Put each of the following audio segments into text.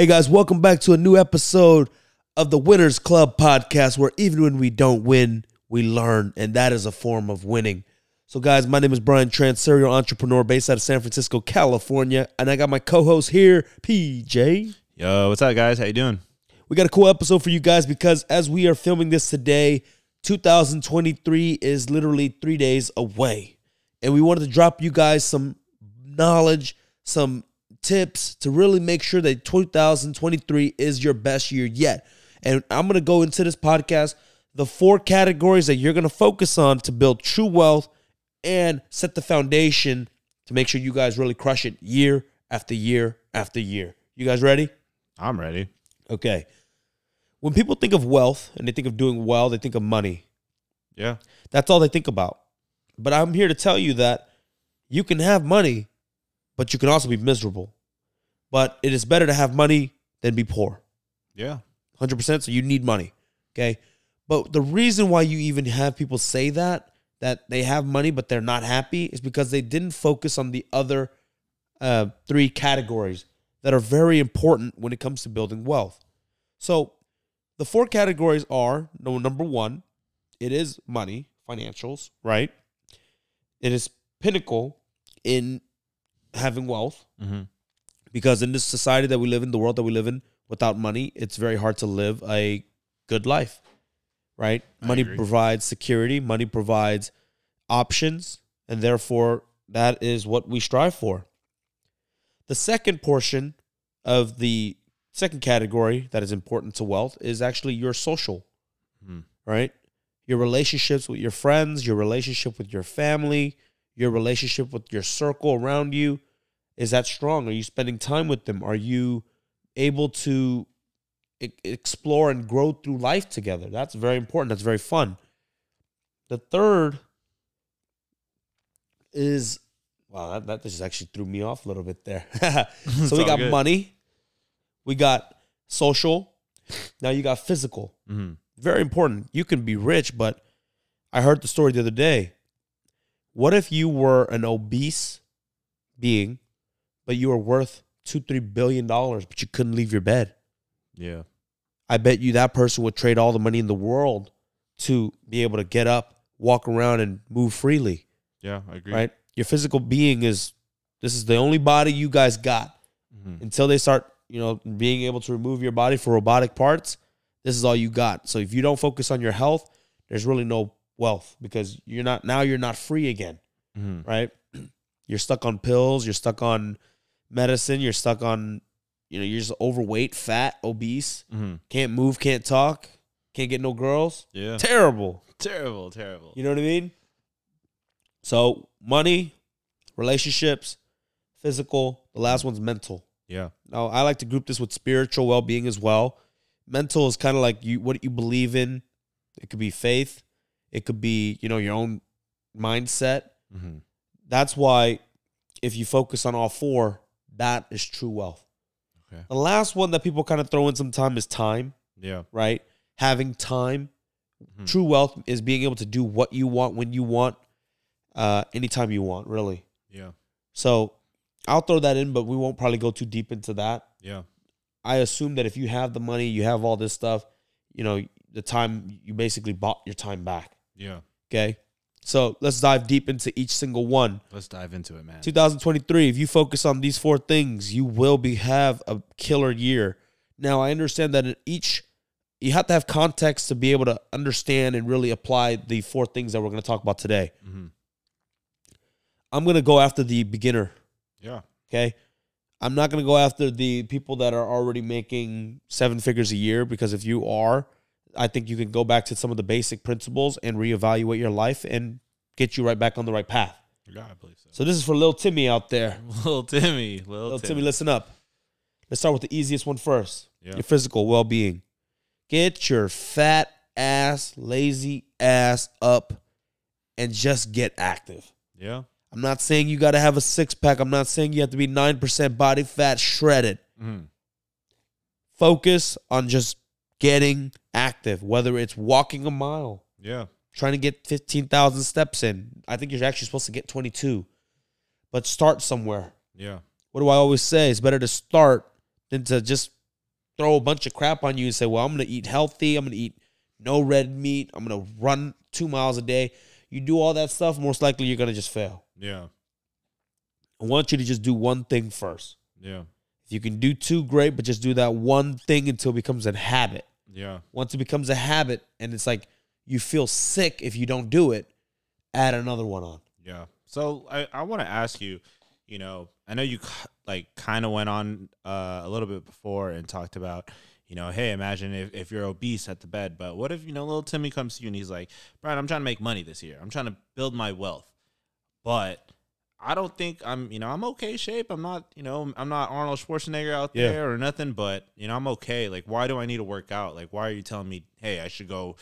Hey guys, welcome back to a new episode of the Winners Club podcast where even when we don't win, we learn, and that is a form of winning. So, guys, my name is Brian Trent, serial entrepreneur based out of San Francisco, California, and I got my co-host here, PJ. Yo, what's up, guys? How you doing? We got a cool episode for you guys because as we are filming this today, 2023 is literally three days away. And we wanted to drop you guys some knowledge, some tips to really make sure that 2023 is your best year yet. And I'm going to go into this podcast the four categories that you're going to focus on to build true wealth and set the foundation to make sure you guys really crush it year after year after year. You guys ready? I'm ready. Okay. When people think of wealth and they think of doing well, they think of money. Yeah. That's all they think about. But I'm here to tell you that you can have money, but you can also be miserable. But it is better to have money than be poor. Yeah. 100%. So you need money. Okay. But the reason why you even have people say that, that they have money but they're not happy, is because they didn't focus on the other uh, three categories that are very important when it comes to building wealth. So the four categories are no number one, it is money, financials, right? It is pinnacle in having wealth Mm-hmm. because in this society that we live in, the world that we live in, without money, it's very hard to live a good life, right? I money agree. provides security, money provides options, and therefore that is what we strive for. The second portion of the second category that is important to wealth is actually your social, Mhm. right? Your relationships with your friends, your relationship with your family, your relationship with your circle around you is that strong? Are you spending time with them? Are you able to e- explore and grow through life together? That's very important. That's very fun. The third is wow, that, that just actually threw me off a little bit there. so we got good. money, we got social, now you got physical Mm-hmm. very important. You can be rich, but I heard the story the other day. What if you were an obese being, but you were worth two, three billion dollars, but you couldn't leave your bed? Yeah. I bet you that person would trade all the money in the world to be able to get up, walk around, and move freely, Yeah, I agree. right? Your physical being is this is the only body you guys got Mm-hmm. until they start, you know, being able to remove your body for robotic parts, this is all you got. So if you don't focus on your health, there's really no wealth because you're not now you're not free again, Mm-hmm. right? You're stuck on pills, you're stuck on medicine, you're stuck on you know, you're just overweight, fat, obese, Mm-hmm. can't move, can't talk, can't get no girls. Yeah. Terrible. Terrible, terrible. You know what I mean? So, money, relationships, physical, the last one's mental. Yeah. Now, I like to group this with spiritual well being as well. Mental is kind of like you what you believe in. It could be faith. It could be, you know, your own mindset. Mm-hmm. That's why if you focus on all four, that is true wealth. Okay. The last one that people kind of throw in some time is time, Yeah. right? Having time. Mhm. True wealth is being able to do what you want when you want, uh, anytime you want, really. Yeah. So I'll throw that in, but we won't probably go too deep into that. Yeah. I assume that if you have the money, you have all this stuff, you know, the time you basically bought your time back. Yeah. Okay. So let's dive deep into each single one. Let's dive into it, man. 2023, if you focus on these four things, you will be have a killer year. Now, I understand that in each you have to have context to be able to understand and really apply the four things that we're going to talk about today. Mm-hmm. I'm going to go after the beginner Yeah. Okay. I'm not going to go after the people that are already making seven figures a year because if you are, I think you can go back to some of the basic principles and reevaluate your life and get you right back on the right path. Yeah, I believe so. So this is for little Timmy out there. Little Timmy. Little, Little Timmy, Timmy. listen up. Let's start with the easiest one first. Yeah. Your physical well-being. Get your fat ass, lazy ass up and just get active. Yeah. I'm not saying you got to have a six pack. I'm not saying you have to be 9% body fat shredded. Mm-hmm. Focus on just getting active, whether it's walking a mile, Yeah. trying to get 15,000 steps in. I think you're actually supposed to get 22, but start somewhere. Yeah. What do I always say? It's better to start than to just throw a bunch of crap on you and say, "Well, I'm gonna eat healthy. I'm gonna eat no red meat. I'm gonna run two miles a day." You do all that stuff, most likely you're gonna just fail. Yeah. I want you to just do one thing first. Yeah. If you can do two, great, but just do that one thing until it becomes a habit. Yeah. Once it becomes a habit, and it's like you feel sick if you don't do it, add another one on. Yeah. So I, I want to ask you, you know, I know you like kind of went on uh, a little bit before and talked about, you know, hey, imagine if, if you're obese at the bed, but what if, you know, little Timmy comes to you and he's like, Brian, I'm trying to make money this year. I'm trying to build my wealth. But I don't think I'm, you know, I'm okay shape. I'm not, you know, I'm not Arnold Schwarzenegger out Yeah. there or nothing, but, you know, I'm okay. Like, why do I need to work out? Like, why are you telling me, hey, I should go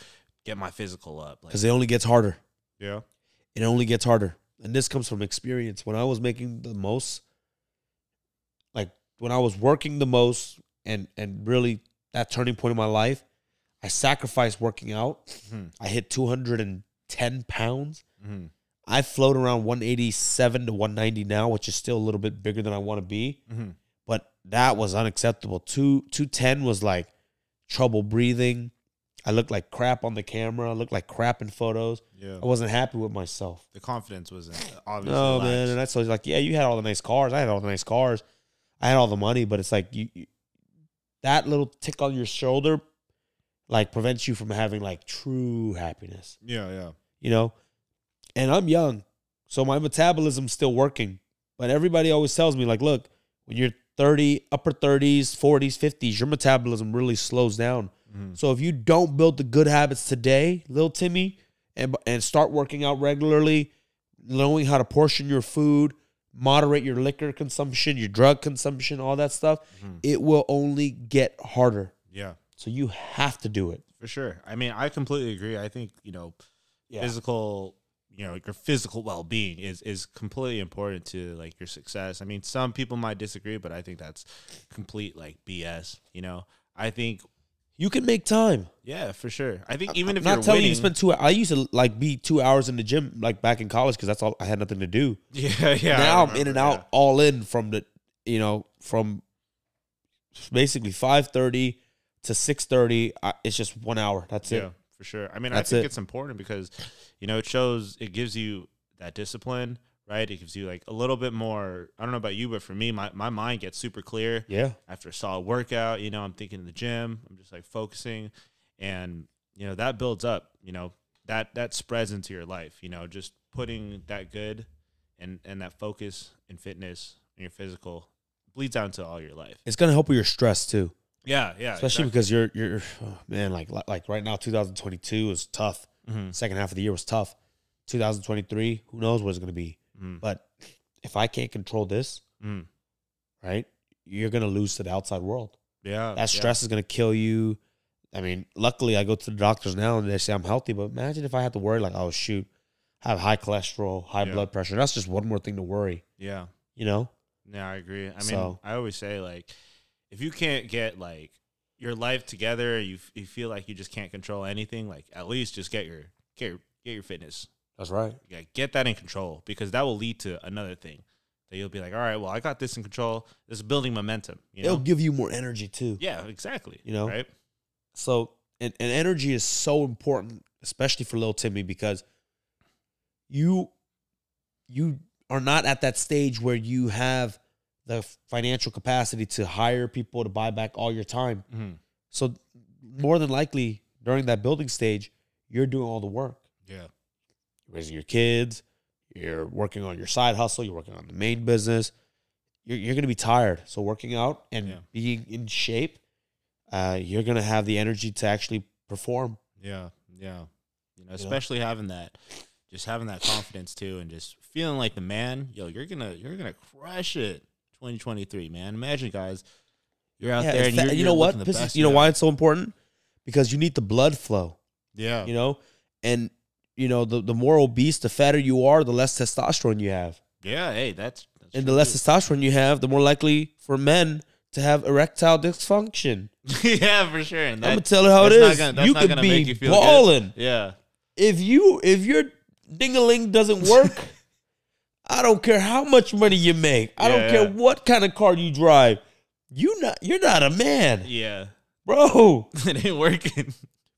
get my physical up? Like, Because it only gets harder. yeah. It only gets harder. And this comes from experience. When I was making the most, like when I was working the most and and really that turning point in my life, I sacrificed working out. Mhm. I hit 210 pounds. hmm I float around 187 to 190 now, which is still a little bit bigger than I want to be. hmm But that was unacceptable. Two 210 was like trouble breathing. I looked like crap on the camera. I looked like crap in photos. Yeah. I wasn't happy with myself. the confidence wasn't obviously. No, man. And that's always like, yeah, you had all the nice cars. I had all the nice cars. I had all the money, but it's like you, you that little tick on your shoulder like prevents you from having like true happiness, Yeah, yeah, you know? And I'm young, so my metabolism's still working. But everybody always tells me like, look, when you're 30, upper 30s, 40s, 50s, your metabolism really slows down. Mhm. So if you don't build the good habits today, little Timmy, and and start working out regularly, knowing how to portion your food, moderate your liquor consumption, your drug consumption, all that stuff, Mhm. it will only get harder. yeah, So you have to do it. for sure. I mean, I completely agree. I think you know, physical, you know, your physical well being is is completely important to like your success. I mean, some people might disagree, but I think that's complete like BS. You know, I think You can make time. yeah, for sure. I think even I'm if not you're telling winning, you to spend two. I used to like be two hours in the gym like back in college because that's all I had nothing to do. yeah, yeah. Now I'm in and out all in from the you know from basically 5:30 to 6:30 I- it's just 1 hour that's Yeah, it for sure. I mean, That's I think it. it's important because you know it shows it gives you that discipline, right? It gives you like a little bit more. I don't know about you, but for me, my my mind gets super clear yeah after a solid workout. You know, I'm thinking in the gym. I'm just like focusing, and you know that builds up. You know that that spreads into your life. You know, just putting that good and and that focus and fitness and your physical bleeds out into all your life. it's going to help with your stress too Yeah, yeah, especially because you're you're oh, man like like right now 2022 is tough. Because second half of the year was tough. 2023 who knows what it's going to be. Mm, but if I can't control this mm, right you're going to lose to the outside world. Yeah, that stress is going to kill you. I mean, luckily I go to the doctors now and they say I'm healthy, but imagine if I had to worry like, oh shoot, I have high cholesterol, high Yeah. blood pressure. That's just one more thing to worry, Yeah, you know? Yeah, I agree. I mean, So- I always say like, if you can't get like your life together, you you feel like you just can't control anything. Like, at least just get your get your, get your fitness. That's right. Yeah, get that in control because that will lead to another thing that you'll be like, all right, well, I got this in control. This is building momentum. You know? It'll give you more energy too. yeah, exactly. You know? right? So, and, and energy is so important, especially for little Timmy, because you you are not at that stage where you have the financial capacity to hire people to buy back all your time. Mm-hmm. So, more than likely during that building stage, you're doing all the work. Yeah, raising your kids, you're working on your side hustle, you're working on the main business. You're, you're going to be tired. So, working out and Yeah. being in shape, uh, you're going to have the energy to actually perform. yeah, yeah. You know, especially having that, just having that confidence too, and just feeling like the man. Yo, you're gonna you're gonna crush it. 2023, man. Imagine, guys, you're out Yeah, there and you're, you know what? the Pisses- best you know why it's so important? Because you need the blood flow, Yeah, you know? And, you know, the, the more obese, the fatter you are, the less testosterone you have. yeah. Hey, that's, that's And the less too. testosterone you have, the more likely for men to have erectile dysfunction. yeah, for sure. And I'm gonna tell you how it is. gonna- you could be make you feel good. balling. yeah, if you if your dingaling doesn't work, I don't care how much money you make. I don't care yeah. what kind of car you drive. You not you're not a man, Yeah, bro. it ain't working.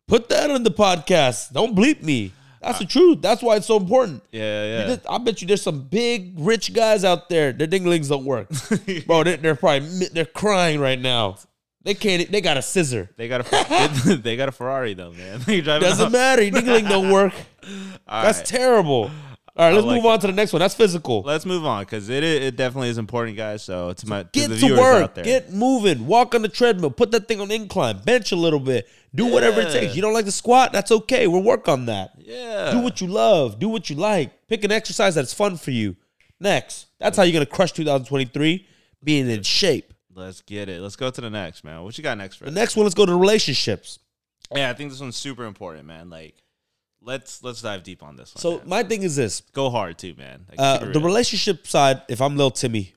Put that on the podcast. Don't bleep me. That's the truth. That's why it's so important. Yeah, yeah. just- I bet you there's some big rich guys out there. Their dinglings don't work, bro. They're, they're probably they're crying right now. They can't. They got a scissor. They got a they got a Ferrari though, man. Doesn't off. matter. Your dingling don't work. All That's right. terrible. All right, let's like move on to the next one. That's physical. Let's move on because it it definitely is important, guys. So to my to Get the to work. out there, Get moving. Walk on the treadmill. Put that thing on incline. Bench a little bit. Do whatever it takes. You don't like to squat? That's okay. We'll work on that. yeah, Do what you love. Do what you like. Pick an exercise that's fun for you. Next. That's how you're gonna crush 2023. Being in shape. Let's get it. Let's go to the next, man. What you got next for The us? next one, let's go to relationships. Yeah, I think this one's super important, man. Like, let's let's dive deep on this one. So man. my thing is this: go hard too, man. Like, uh, the relationship side. If I'm little Timmy,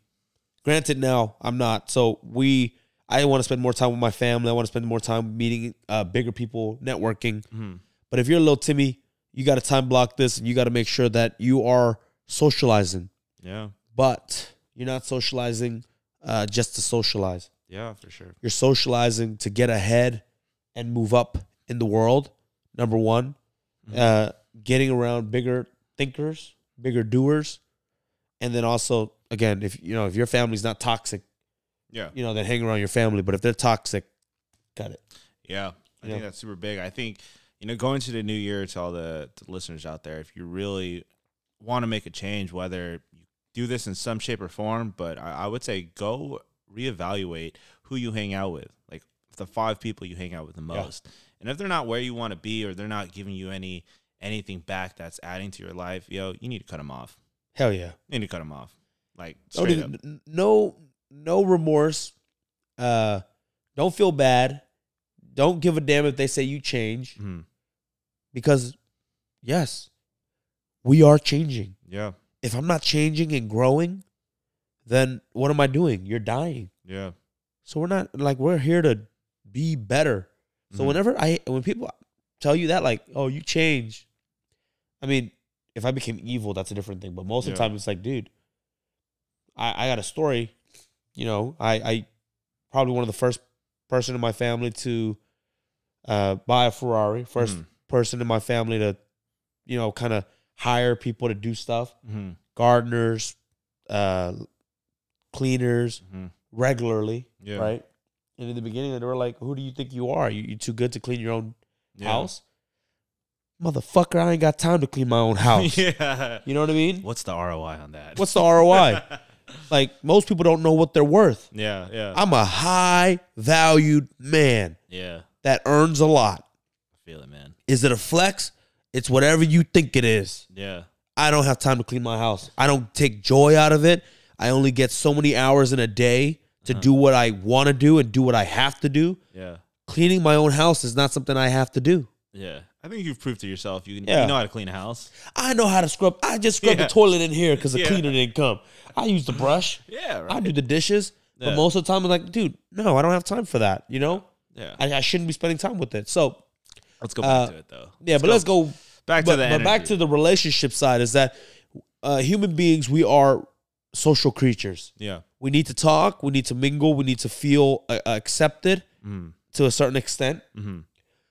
granted now I'm not. So we, I want to spend more time with my family. I want to spend more time meeting uh, bigger people, networking. Mhm. But if you're a little Timmy, you got to time block this, and you got to make sure that you are socializing. Yeah, But you're not socializing uh, just to socialize. yeah, for sure. You're socializing to get ahead and move up in the world. Number one, Mhm. uh, getting around bigger thinkers, bigger doers, and then also, again, if you know if your family's not toxic, Yeah, you know, then hang around your family. But if they're toxic, cut it. yeah. I Yeah. think that's super big. I think you know, going to the new year to all the, to the listeners out there, if you really want to make a change, whether you do this in some shape or form, but I, I would say go reevaluate who you hang out with, like the five people you hang out with the Yeah. And if they're not where you want to be or they're not giving you any anything back that's adding to your life, yo, you need to cut them off. Hell yeah. You need to cut them off. Like Don't straight even, n- no no remorse. Uh, don't feel bad. Don't give a damn if they say you change Mhm. because yes, we are changing. Yeah, If I'm not changing and growing, then what am I doing? You're dying. yeah, So we're not like we're here to be better. So Mhm. whenever I when people tell you that like, "Oh, you change." I mean, if I became evil, that's a different thing, but most of the time it's like, dude, I I got a story, you know, I I probably one of the first person in my family to uh buy a Ferrari, 1st Mhm. person in my family to you know, kind of hire people to do stuff, Mhm. gardeners, uh cleaners Mhm. regularly yeah, right? And in the beginning, they were like, "Who do you think you are? You, you too good to clean your own Yeah. house, motherfucker? I ain't got time to clean my own house. yeah. You know what I mean? What's the ROI on that? What's the ROI? like most people don't know what they're worth. yeah, yeah, I'm a high valued man yeah. that earns a lot. I feel it, man. Is it a flex? It's whatever you think it is. Yeah, I don't have time to clean my house. I don't take joy out of it. I only get so many hours in a day to Uh-huh. do what I want to do and do what I have to do. yeah, Cleaning my own house is not something I have to do. yeah. I think you've proved to yourself you, Yeah. you know how to clean a house. I know how to scrub. I just scrub Yeah. the toilet in here because the Yeah. cleaner didn't come. I use the brush. Yeah, right. I do the dishes. But most of the time, I'm like, dude, no, I don't have time for that. You know, yeah. I, I shouldn't be spending time with it. So Let's go back uh, to it though. yeah, but let's go back but, to the but back to the relationship side. Is that uh, human beings? We are social creatures. yeah. We need to talk. We need to mingle. We need to feel uh, accepted Mm-hmm. to a certain extent. Mm-hmm.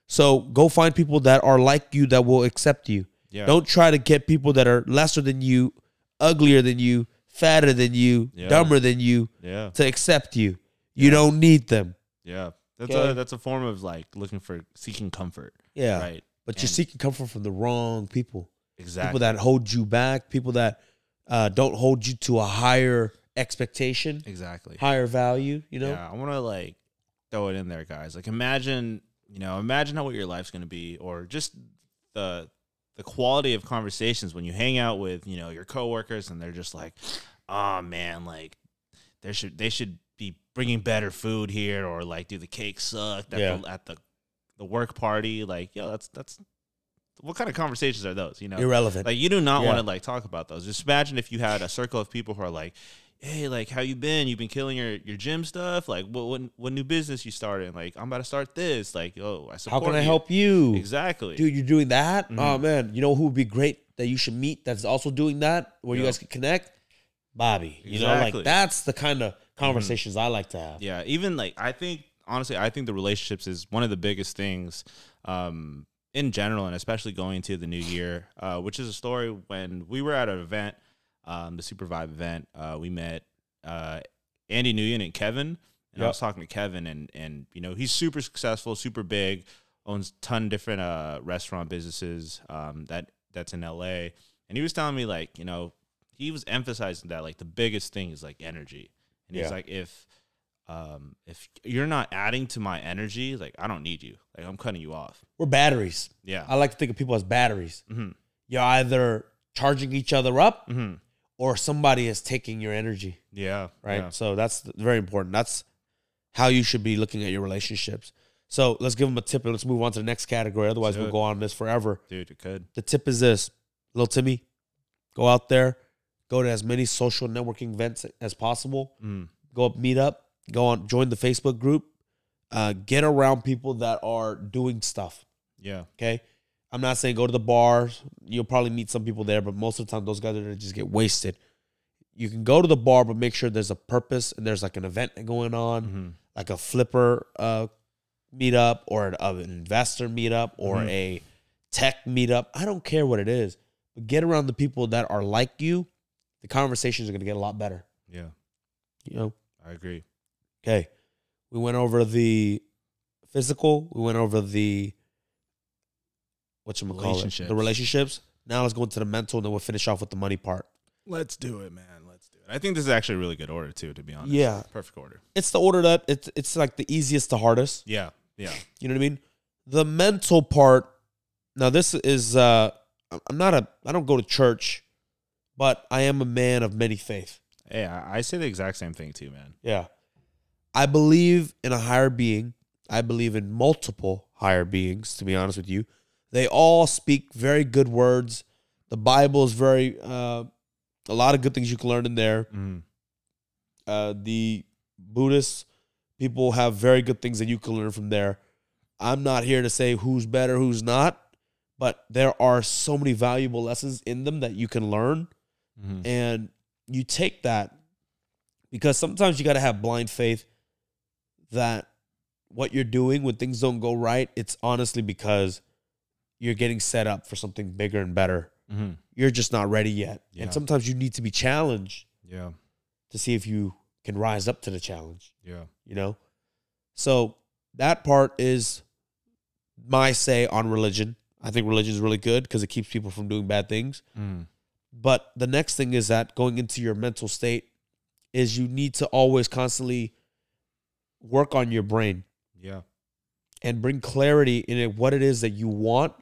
So go find people that are like you that will accept you. Yeah. Don't try to get people that are lesser than you, uglier than you, fatter than you, Yeah. dumber than you Yeah. to accept you. You don't need them. Yeah. That's Okay. a that's a form of like looking for seeking comfort. Yeah. Right. But you're seeking comfort from the wrong people. Exactly. People that hold you back, people that uh, don't hold you to a higher expectation, exactly. higher value, you know? Yeah, I want to like throw it in there, guys. Like imagine, you know, imagine how what your life's gonna be, or just the the quality of conversations when you hang out with, you know, your coworkers, and they're just like, oh man, like there should they should be bringing better food here, or like, do the cake sucked at Yeah. the at the the work party? Like, yo, that's that's what kind of conversations are those? You know, Irrelevant. like you do not Yeah. want to like talk about those. Just imagine if you had a circle of people who are like, "Hey, like how you been? You've been killing your your gym stuff. Like what what, what new business you started? Like I'm about to start this. Like oh, I support. How can I you." help you? Exactly. Dude, you're doing that? Mhm. Oh, man. You know who would be great that you should meet that's also doing that where you guys can connect? Bobby. You know, like that's the kind of conversations I like to have. Yeah, even like I think honestly, I think the relationships is one of the biggest things um, in general, and especially going into the new year. Uh, which is a story when we were at an event, um, the Super Vibe event. Uh, we met uh, Andy Nguyen and Kevin, and I was talking to Kevin, and and you know he's super successful, super big, owns ton of different uh, restaurant businesses um, that that's in LA, and he was telling me like you know he was emphasizing that like the biggest thing is like energy, and he's Yeah. like if um if you're not adding to my energy like i don't need you like i'm cutting you off We're batteries. yeah I like to think of people as batteries. hmm You're either charging each other up hmm or somebody is taking your energy, yeah right? yeah. So that's very important. That's how you should be looking at your relationships. So let's give them a tip and let's move on to the next category. Otherwise, do we'll go on this forever. dude it could The tip is this little Timmy, go out there, go to as many social networking events as possible. mm. Go up, meet up, go on, join the Facebook group, uh, get around people that are doing stuff. yeah Okay. I'm not saying go to the bars. You'll probably meet some people there, but most of the time those guys are gonna just get wasted. You can go to the bar, but make sure there's a purpose and there's like an event going on, hmm like a flipper uh, meetup or an, of an investor meetup or Mhm. a tech meetup. I don't care what it is, but get around the people that are like you. The conversations are gonna get a lot better. yeah You know. i agree Okay. We went over the physical. We went over the what you call it, the relationships. Now let's go into the mental, and then we'll finish off with the money part. let's do it man let's do it i think this is actually a really good order too to be honest Yeah. perfect order It's the order that it's it's like the easiest to hardest. yeah yeah You know what I mean? The mental part. Now this is uh I'm not a I don't go to church, but I am a man of many faith. hey I, I say the exact same thing too man Yeah. I believe in a higher being. I believe in multiple higher beings, to be honest with you. They all speak very good words. The Bible is very, uh, a lot of good things you can learn in there. mm. Uh, the Buddhist people have very good things that you can learn from there. I'm not here to say who's better, who's not, but there are so many valuable lessons in them that you can learn hmm and you take that because sometimes you got to have blind faith that what you're doing when things don't go right it's honestly because you're getting set up for something bigger and better. Hmm you're just not ready yet. Yeah. and sometimes you need to be challenged yeah. to see if you can rise up to the challenge yeah. you know? So that part is my say on religion. I think religion is really good because it keeps people from doing bad things. Mm. but the next thing is that going into your mental state is you need to always constantly work on your brain yeah and bring clarity in it, what it is that you want,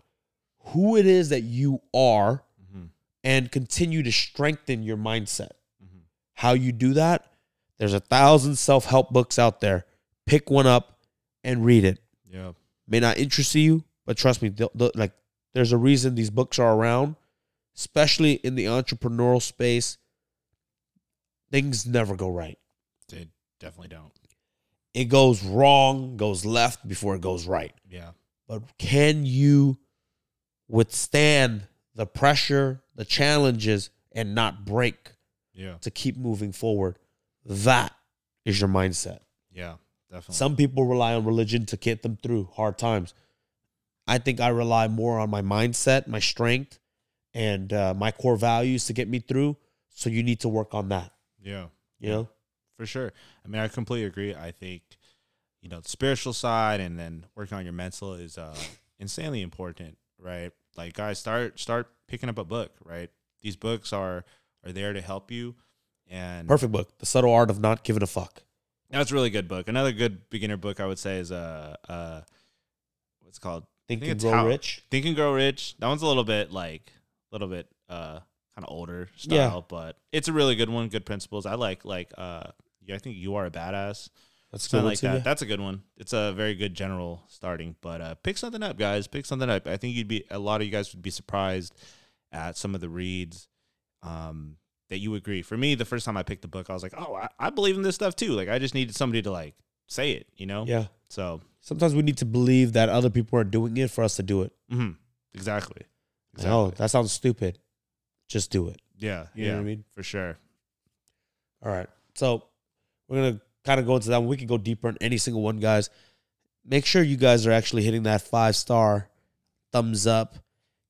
who it is that you are, hmm and continue to strengthen your mindset. hmm How you do that? There's a thousand self help books out there. Pick one up and read it. yeah May not interest you, but trust me, they'll- they'll- like there's a reason these books are around, especially in the entrepreneurial space. Things never go right. they definitely don't It goes wrong, goes left before it goes right. yeah But can you withstand the pressure, the challenges, and not break yeah to keep moving forward? That is your mindset. yeah definitely Some people rely on religion to get them through hard times. I think I rely more on my mindset, my strength, and uh, my core values to get me through. So you need to work on that. yeah You know, for sure. I mean, I completely agree. I think you know the spiritual side and then working on your mental is uh, insanely important, right? Like, guys, start start picking up a book, right? These books are are there to help you, and perfect book, The Subtle Art of Not Giving a Fuck. that's a really good book. Another good beginner book I would say is uh uh what's it called Think and Grow How- Rich. Think and Grow Rich. That one's a little bit like a little bit uh kind of older Yeah. style, but it's a really good one. Good principles. I like like uh yeah, I think you are a badass. That's a good Something one like that. That's a good one. It's a very good general starting. But uh, pick something up, guys. Pick something up. I think you'd be a lot of you guys would be surprised at some of the reads um, that you agree. For me, the first time I picked the book, I was like, oh, I, I believe in this stuff too. Like I just needed somebody to like say it, you know. Yeah. So Sometimes we need to believe that other people are doing it for us to do it. mhm. exactly. Like, oh, that sounds stupid. Just do it. Yeah. You yeah. know what I mean? For sure. All right. So We're gonna kind of go into that one. We can go deeper in any single one, guys. Make sure you guys are actually hitting that five star thumbs up.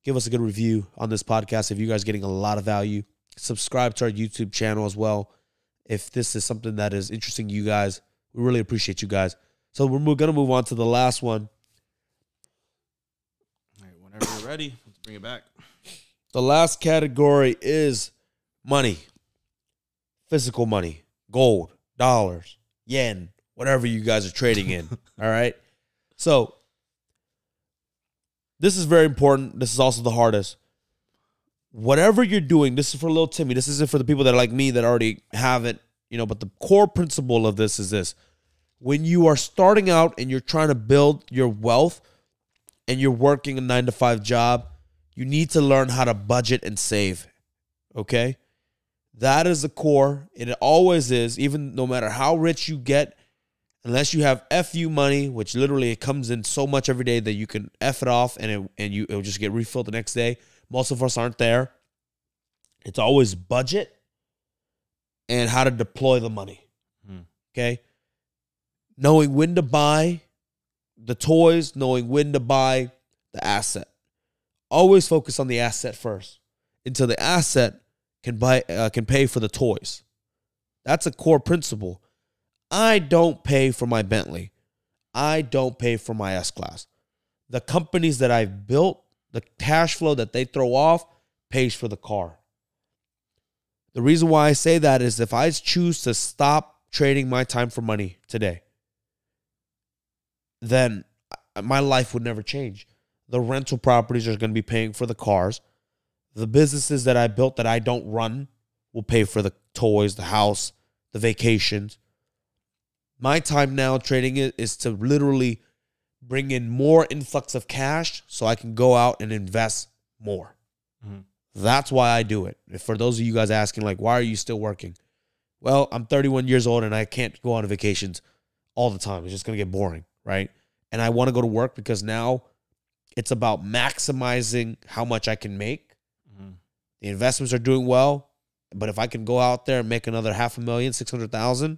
Give us a good review on this podcast if you guys are getting a lot of value. Subscribe to our YouTube channel as well. If this is something that is interesting to you guys, we really appreciate you guys. So we're gonna move on to the last one. All right, whenever you're ready, let's bring it back. The last category is money, physical money, gold, dollars, yen, whatever you guys are trading in. all right. So, this is very important. This is also the hardest. Whatever you're doing, this is for little Timmy. This isn't for the people that are like me that already have it, you know. But the core principle of this is this when you are starting out and you're trying to build your wealth and you're working a nine to five job, you need to learn how to budget and save. Okay? That is the core. And it always is, even no matter how rich you get, unless you have FU money, which literally it comes in so much every day that you can F it off and it and you it'll just get refilled the next day. Most of us aren't there. It's always budget and how to deploy the money. Hmm. Okay? Knowing when to buy the toys, knowing when to buy the asset. Always focus on the asset first until the asset can buy uh, can pay for the toys. That's a core principle. I don't pay for my Bentley. I don't pay for my S class. The companies that I've built, the cash flow that they throw off pays for the car. The reason why I say that is if I choose to stop trading my time for money today, then my life would never change. The rental properties are going to be paying for the cars. The businesses that I built that I don't run will pay for the toys, the house, the vacations. My time now trading it is to literally bring in more influx of cash so I can go out and invest more. Mhm. That's why I do it. For those of you guys asking, like, why are you still working? Well, I'm 31 years old and I can't go on vacations all the time. It's just going to get boring, right? And I want to go to work because now it's about maximizing how much I can make. The investments are doing well, but if I can go out there and make another half a million, 600,000,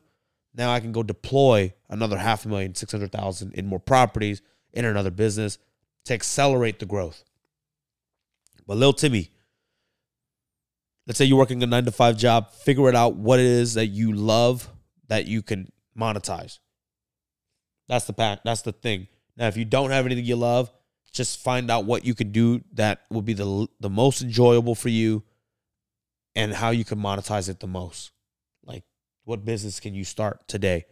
now I can go deploy another half a million, 600,000 in more properties in another business to accelerate the growth. But little Timmy, let's say you're working a nine to five job, figure it out what it is that you love that you can monetize. That's the pack. That's the thing. Now, if you don't have anything you love, just find out what you can do that will be the the most enjoyable for you, and how you can monetize it the most. Like, what business can you start today?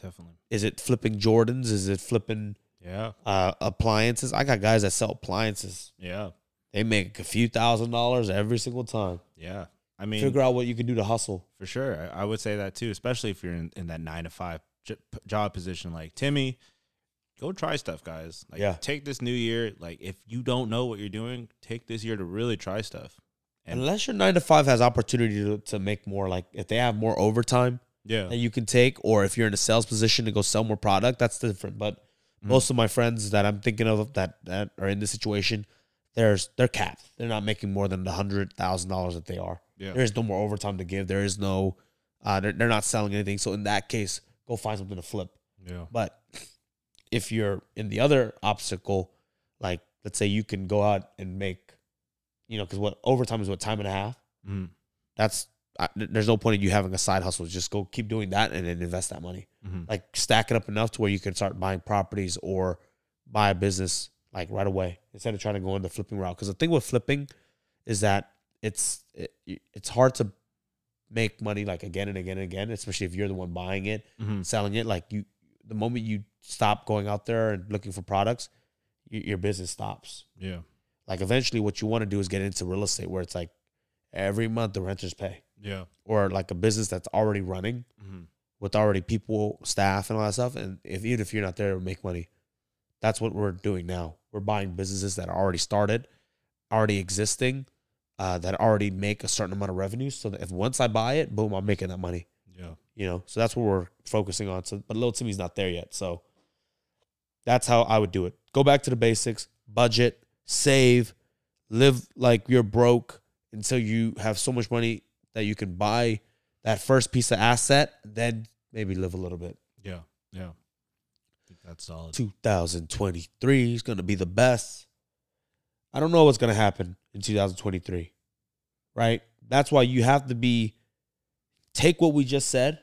Definitely. Is it flipping Jordans? Is it flipping Yeah. uh, appliances? I got guys that sell appliances. Yeah. They make a few thousand dollars every single time. Yeah. I mean, Figure out what you can do to hustle. for sure. I, I would say that too, especially if you're in, in that nine to five job position like Timmy. Go try stuff, guys. Like, Yeah. take this new year. Like, if you don't know what you're doing, take this year to really try stuff. And- Unless your nine to five has opportunity to, to make more, like if they have more overtime Yeah. that you can take, or if you're in a sales position to go sell more product, that's different. But Mhm. most of my friends that I'm thinking of that that are in this situation, there's they're capped. They're not making more than the hundred thousand dollars that they are. Yeah. There is no more overtime to give. There is no, uh, they're, they're not selling anything. So in that case, go find something to flip. Yeah. But if you're in the other obstacle, like let's say you can go out and make, you know, because what overtime is what time and a half. Mhm. That's I, there's no point in you having a side hustle. Just go keep doing that and then invest that money. Mhm. Like stack it up enough to where you can start buying properties or buy a business like right away instead of trying to go in the flipping route. Because the thing with flipping is that it's it, it's hard to make money like again and again and again, especially if you're the one buying it Mhm. selling it like you the moment you stop going out there and looking for products y- your business stops Yeah. like eventually what you want to do is get into real estate where it's like every month the renters pay Yeah. or like a business that's already running Mhm. with already people staff and all that stuff and if even if you're not there to make money that's what we're doing now we're buying businesses that are already started already existing uh, that already make a certain amount of revenue so that if once i buy it boom i'm making that money. You know so that's what we're focusing on so but little timmy's not there yet so that's how i would do it go back to the basics budget save live like you're broke until you have so much money that you can buy that first piece of asset then maybe live a little bit. Yeah. Yeah. That's solid. 2023 is going to be the best. I don't know what's going to happen in 2023. Right? That's why you have to be take what we just said,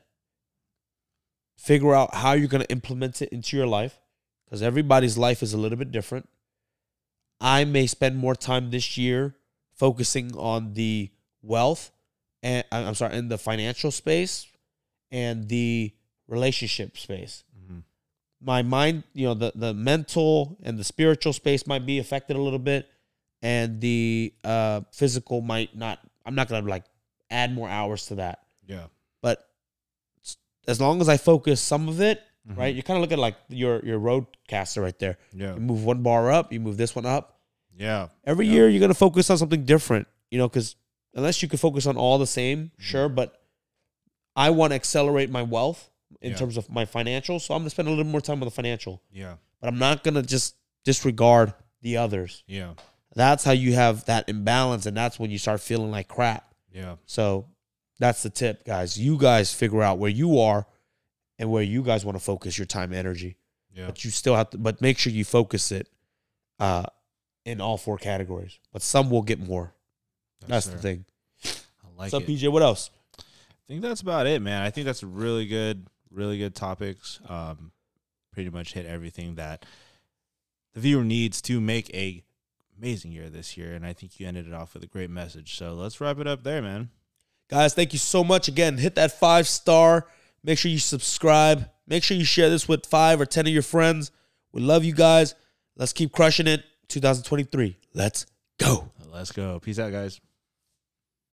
figure out how you're going to implement it into your life because everybody's life is a little bit different. I may spend more time this year focusing on the wealth and I'm sorry, in the financial space and the relationship space. Mm-hmm. My mind, you know, the the mental and the spiritual space might be affected a little bit, and the uh, physical might not. I'm not gonna like add more hours to that, Yeah. As long as I focus some of it, Mhm. right? You kind of look at like your your RODECaster right there. Yeah. You move one bar up, you move this one up. Yeah. Every Yeah. year you're gonna focus on something different, you know, because unless you could focus on all the same, Mm-hmm. sure. But I want to accelerate my wealth in Yeah. terms of my financial, so I'm gonna spend a little more time on the financial. Yeah. But I'm not gonna just disregard the others. Yeah. That's how you have that imbalance, and that's when you start feeling like crap. Yeah. So that's the tip, guys. You guys figure out where you are and where you guys want to focus your time and energy. Yeah. But you still have to but make sure you focus it uh in all four categories. But some will get more. That's the thing. I like What's up, it. PJ? What else? I think that's about it, man. I think that's really good, really good topics. Um, pretty much hit everything that the viewer needs to make a amazing year this year, and I think you ended it off with a great message. So let's wrap it up there, man. Guys, thank you so much again. Hit that five star. Make sure you subscribe. Make sure you share this with five or ten of your friends. We love you guys. Let's keep crushing it. 2023. Let's go. Let's go. Peace out, guys.